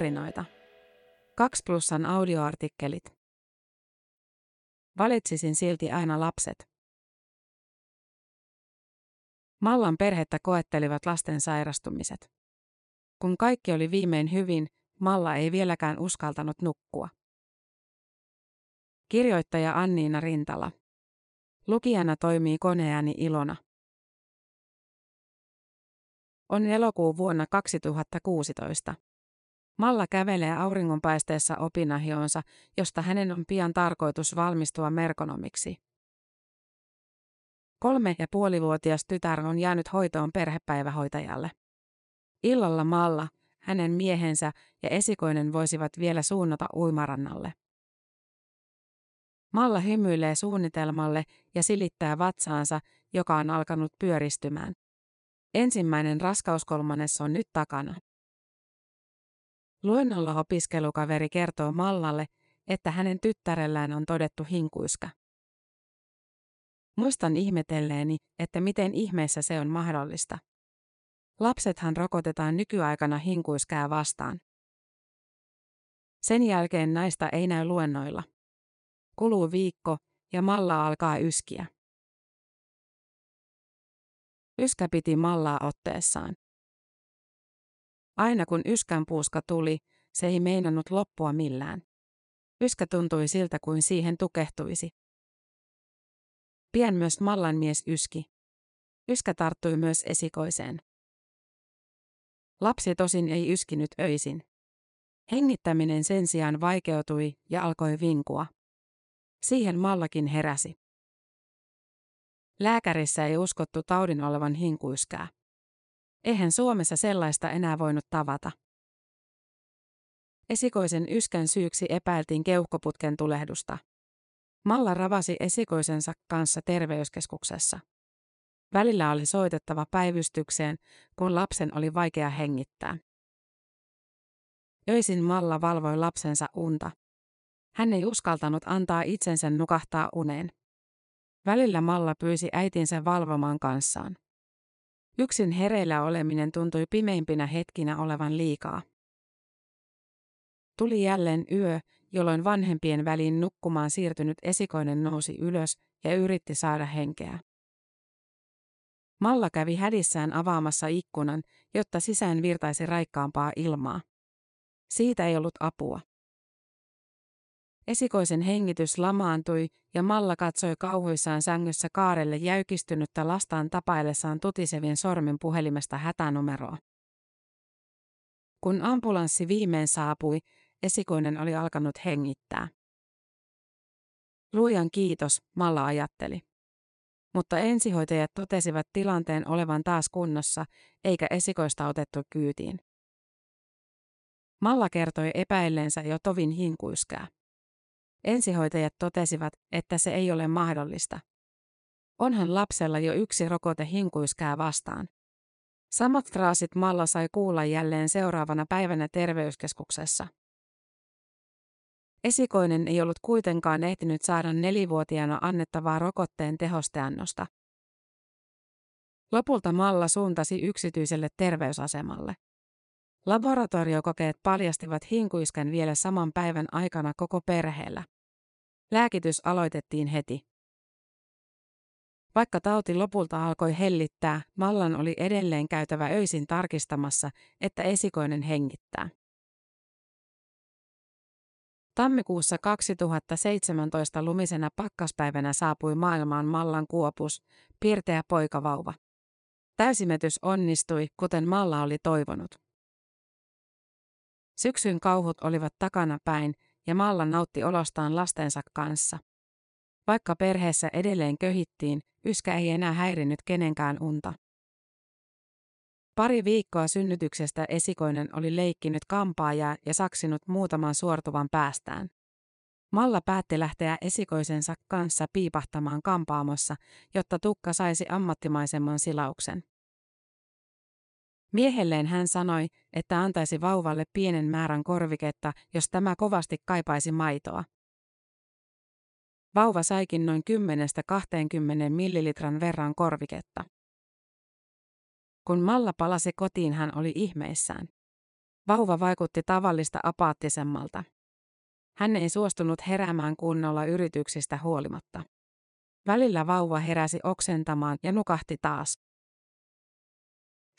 tarinoita. 2 plussan audioartikkelit. Valitsisin silti aina lapset. Mallan perhettä koettelivat lasten sairastumiset. Kun kaikki oli viimein hyvin, Malla ei vieläkään uskaltanut nukkua. Kirjoittaja Anniina Rintala. Lukijana toimii koneääni Ilona. On elokuu vuonna 2016. Malla kävelee auringonpaisteessa opinahionsa, josta hänen on pian tarkoitus valmistua merkonomiksi. Kolme- ja puolivuotias tytär on jäänyt hoitoon perhepäivähoitajalle. Illalla Malla, hänen miehensä ja esikoinen voisivat vielä suunnata uimarannalle. Malla hymyilee suunnitelmalle ja silittää vatsaansa, joka on alkanut pyöristymään. Ensimmäinen raskauskolmannes on nyt takana. Luennolla opiskelukaveri kertoo Mallalle, että hänen tyttärellään on todettu hinkuiska. Muistan ihmetelleeni, että miten ihmeessä se on mahdollista. Lapsethan rokotetaan nykyaikana hinkuiskää vastaan. Sen jälkeen naista ei näy luennoilla. Kuluu viikko ja Malla alkaa yskiä. Yskä piti Mallaa otteessaan. Aina kun yskän puuska tuli, se ei meinannut loppua millään. Yskä tuntui siltä kuin siihen tukehtuisi. Pian myös Mallan mies yski. Yskä tarttui myös esikoiseen. Lapsi tosin ei yskinyt öisin. Hengittäminen sen sijaan vaikeutui ja alkoi vinkua. Siihen Mallakin heräsi. Lääkärissä ei uskottu taudin olevan hinkuiskää. Eihän Suomessa sellaista enää voinut tavata. Esikoisen yskän syyksi epäiltiin keuhkoputken tulehdusta. Malla ravasi esikoisensa kanssa terveyskeskuksessa. Välillä oli soitettava päivystykseen, kun lapsen oli vaikea hengittää. Öisin Malla valvoi lapsensa unta. Hän ei uskaltanut antaa itsensä nukahtaa uneen. Välillä Malla pyysi äitinsä valvomaan kanssaan. Yksin hereillä oleminen tuntui pimeimpinä hetkinä olevan liikaa. Tuli jälleen yö, jolloin vanhempien väliin nukkumaan siirtynyt esikoinen nousi ylös ja yritti saada henkeä. Malla kävi hädissään avaamassa ikkunan, jotta sisään virtaisi raikkaampaa ilmaa. Siitä ei ollut apua. Esikoisen hengitys lamaantui ja Malla katsoi kauhuissaan sängyssä kaarelle jäykistynyttä lastaan tapaillessaan tutisevien sormin puhelimesta hätänumeroa. Kun ambulanssi viimein saapui, esikoinen oli alkanut hengittää. Luojan kiitos, Malla ajatteli. Mutta ensihoitajat totesivat tilanteen olevan taas kunnossa, eikä esikoista otettu kyytiin. Malla kertoi epäilleensä jo tovin hinkuiskää. Ensihoitajat totesivat, että se ei ole mahdollista. Onhan lapsella jo yksi rokote hinkuiskää vastaan. Samat fraasit Malla sai kuulla jälleen seuraavana päivänä terveyskeskuksessa. Esikoinen ei ollut kuitenkaan ehtinyt saada nelivuotiaana annettavaa rokotteen tehosteannosta. Lopulta Malla suuntasi yksityiselle terveysasemalle. Laboratoriokokeet paljastivat hinkuisken vielä saman päivän aikana koko perheellä. Lääkitys aloitettiin heti. Vaikka tauti lopulta alkoi hellittää, Mallan oli edelleen käytävä öisin tarkistamassa, että esikoinen hengittää. Tammikuussa 2017 lumisena pakkaspäivänä saapui maailmaan Mallan kuopus, piirteä poikavauva. Täysimetys onnistui, kuten Malla oli toivonut. Syksyn kauhut olivat takana päin ja Malla nautti olostaan lastensa kanssa. Vaikka perheessä edelleen köhittiin, yskä ei enää häirinyt kenenkään unta. Pari viikkoa synnytyksestä esikoinen oli leikkinyt kampaajaa ja saksinut muutaman suortuvan päästään. Malla päätti lähteä esikoisensa kanssa piipahtamaan kampaamossa, jotta tukka saisi ammattimaisemman silauksen. Miehelleen hän sanoi, että antaisi vauvalle pienen määrän korviketta, jos tämä kovasti kaipaisi maitoa. Vauva saikin noin 10-20 millilitran verran korviketta. Kun Malla palasi kotiin, hän oli ihmeissään. Vauva vaikutti tavallista apaattisemmalta. Hän ei suostunut heräämään kunnolla yrityksistä huolimatta. Välillä vauva heräsi oksentamaan ja nukahti taas.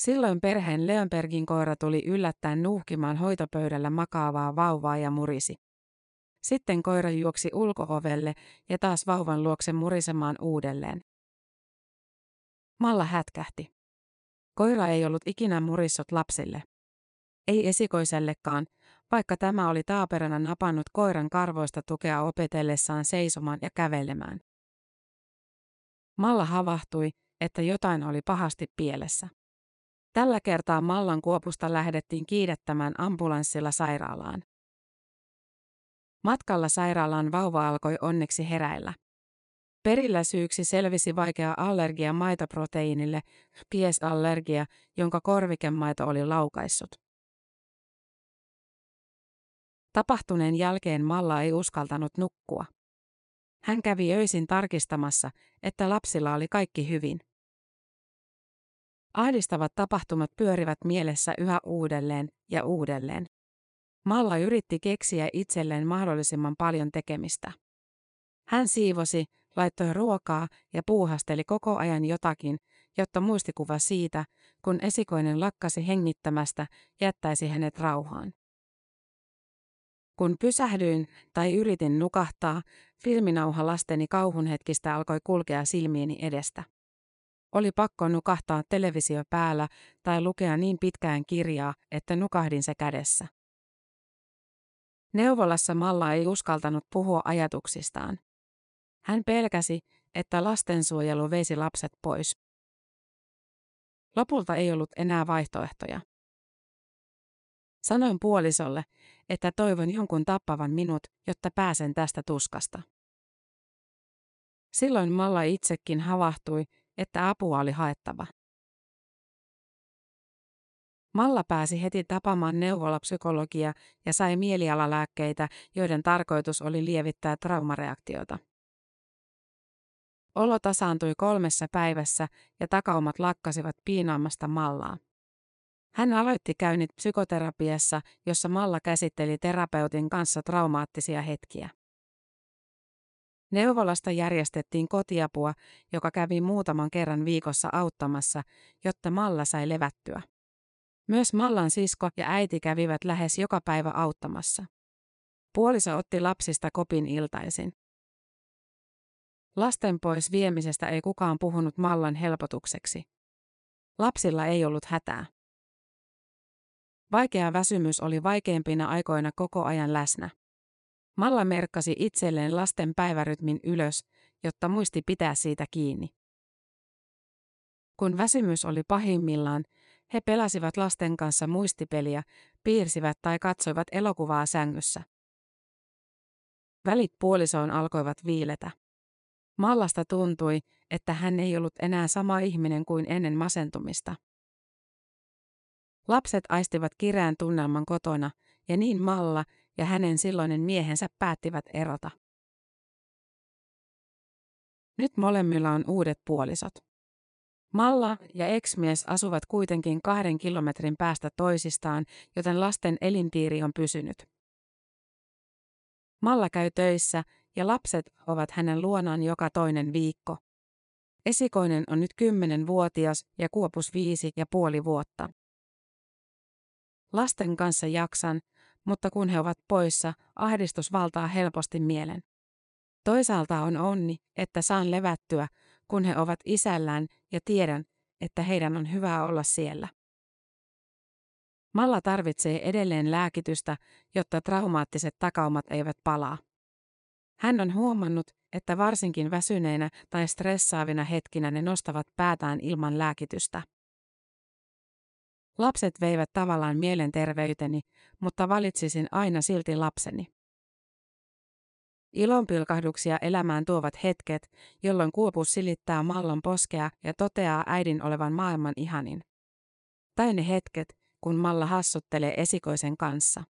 Silloin perheen Leonbergin koira tuli yllättäen nuuhkimaan hoitopöydällä makaavaa vauvaa ja murisi. Sitten koira juoksi ulkoovelle ja taas vauvan luokse murisemaan uudelleen. Malla hätkähti. Koira ei ollut ikinä murissut lapsille. Ei esikoisellekaan, vaikka tämä oli taaperana napannut koiran karvoista tukea opetellessaan seisomaan ja kävelemään. Malla havahtui, että jotain oli pahasti pielessä. Tällä kertaa Mallan kuopusta lähdettiin kiidettämään ambulanssilla sairaalaan. Matkalla sairaalaan vauva alkoi onneksi heräillä. Perillä syyksi selvisi vaikea allergia maitoproteiinille, piesallergia, jonka korvikemaito oli laukaissut. Tapahtuneen jälkeen Malla ei uskaltanut nukkua. Hän kävi öisin tarkistamassa, että lapsilla oli kaikki hyvin. Ahdistavat tapahtumat pyörivät mielessä yhä uudelleen ja uudelleen. Malla yritti keksiä itselleen mahdollisimman paljon tekemistä. Hän siivosi, laittoi ruokaa ja puuhasteli koko ajan jotakin, jotta muistikuva siitä, kun esikoinen lakkasi hengittämästä, jättäisi hänet rauhaan. Kun pysähdyin tai yritin nukahtaa, filminauha lasteni kauhunhetkistä alkoi kulkea silmieni edestä. Oli pakko nukahtaa televisio päällä tai lukea niin pitkään kirjaa, että nukahdin se kädessä. Neuvolassa Malla ei uskaltanut puhua ajatuksistaan. Hän pelkäsi, että lastensuojelu veisi lapset pois. Lopulta ei ollut enää vaihtoehtoja. Sanoin puolisolle, että toivon jonkun tappavan minut, jotta pääsen tästä tuskasta. Silloin Malla itsekin havahtui, että apua oli haettava. Malla pääsi heti tapamaan neuvolapsykologia ja sai mielialalääkkeitä, joiden tarkoitus oli lievittää traumareaktiota. Olo tasaantui kolmessa päivässä ja takaumat lakkasivat piinaamasta Mallaa. Hän aloitti käynnit psykoterapiassa, jossa Malla käsitteli terapeutin kanssa traumaattisia hetkiä. Neuvolasta järjestettiin kotiapua, joka kävi muutaman kerran viikossa auttamassa, jotta Malla sai levättyä. Myös Mallan sisko ja äiti kävivät lähes joka päivä auttamassa. Puoliso otti lapsista kopin iltaisin. Lasten pois viemisestä ei kukaan puhunut Mallan helpotukseksi. Lapsilla ei ollut hätää. Vaikea väsymys oli vaikeimpina aikoina koko ajan läsnä. Malla merkkasi itselleen lasten päivärytmin ylös, jotta muisti pitää siitä kiinni. Kun väsymys oli pahimmillaan, he pelasivat lasten kanssa muistipeliä, piirsivät tai katsoivat elokuvaa sängyssä. Välit puolisoon alkoivat viiletä. Mallasta tuntui, että hän ei ollut enää sama ihminen kuin ennen masentumista. Lapset aistivat kireän tunnelman kotona, ja niin Malla ja hänen silloinen miehensä päättivät erota. Nyt molemmilla on uudet puolisot. Malla ja eksmies asuvat kuitenkin kahden kilometrin päästä toisistaan, joten lasten elinpiiri on pysynyt. Malla käy töissä ja lapset ovat hänen luonaan joka toinen viikko. Esikoinen on nyt kymmenenvuotias ja Kuopus viisi ja puoli vuotta. Lasten kanssa jaksan, mutta kun he ovat poissa, ahdistus valtaa helposti mielen. Toisaalta on onni, että saan levättyä, kun he ovat isällään ja tiedän, että heidän on hyvä olla siellä. Malla tarvitsee edelleen lääkitystä, jotta traumaattiset takaumat eivät palaa. Hän on huomannut, että varsinkin väsyneinä tai stressaavina hetkinä ne nostavat päätään ilman lääkitystä. Lapset veivät tavallaan mielenterveyteni, mutta valitsisin aina silti lapseni. Ilonpilkahduksia elämään tuovat hetket, jolloin kuopus silittää mallon poskea ja toteaa äidin olevan maailman ihanin. Tai ne hetket, kun Malla hassuttelee esikoisen kanssa.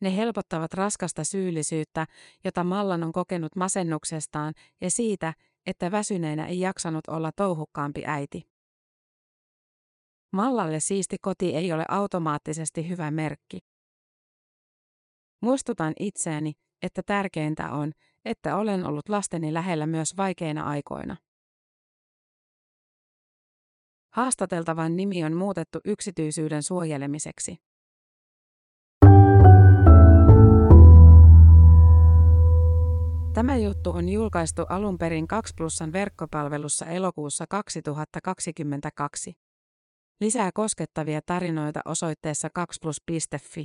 Ne helpottavat raskasta syyllisyyttä, jota Mallan on kokenut masennuksestaan ja siitä, että väsyneenä ei jaksanut olla touhukkaampi äiti. Mallalle siisti koti ei ole automaattisesti hyvä merkki. Muistutan itseäni, että tärkeintä on, että olen ollut lasteni lähellä myös vaikeina aikoina. Haastateltavan nimi on muutettu yksityisyyden suojelemiseksi. Tämä juttu on julkaistu alun perin 2 Plusan verkkopalvelussa elokuussa 2022. Lisää koskettavia tarinoita osoitteessa 2plus.fi.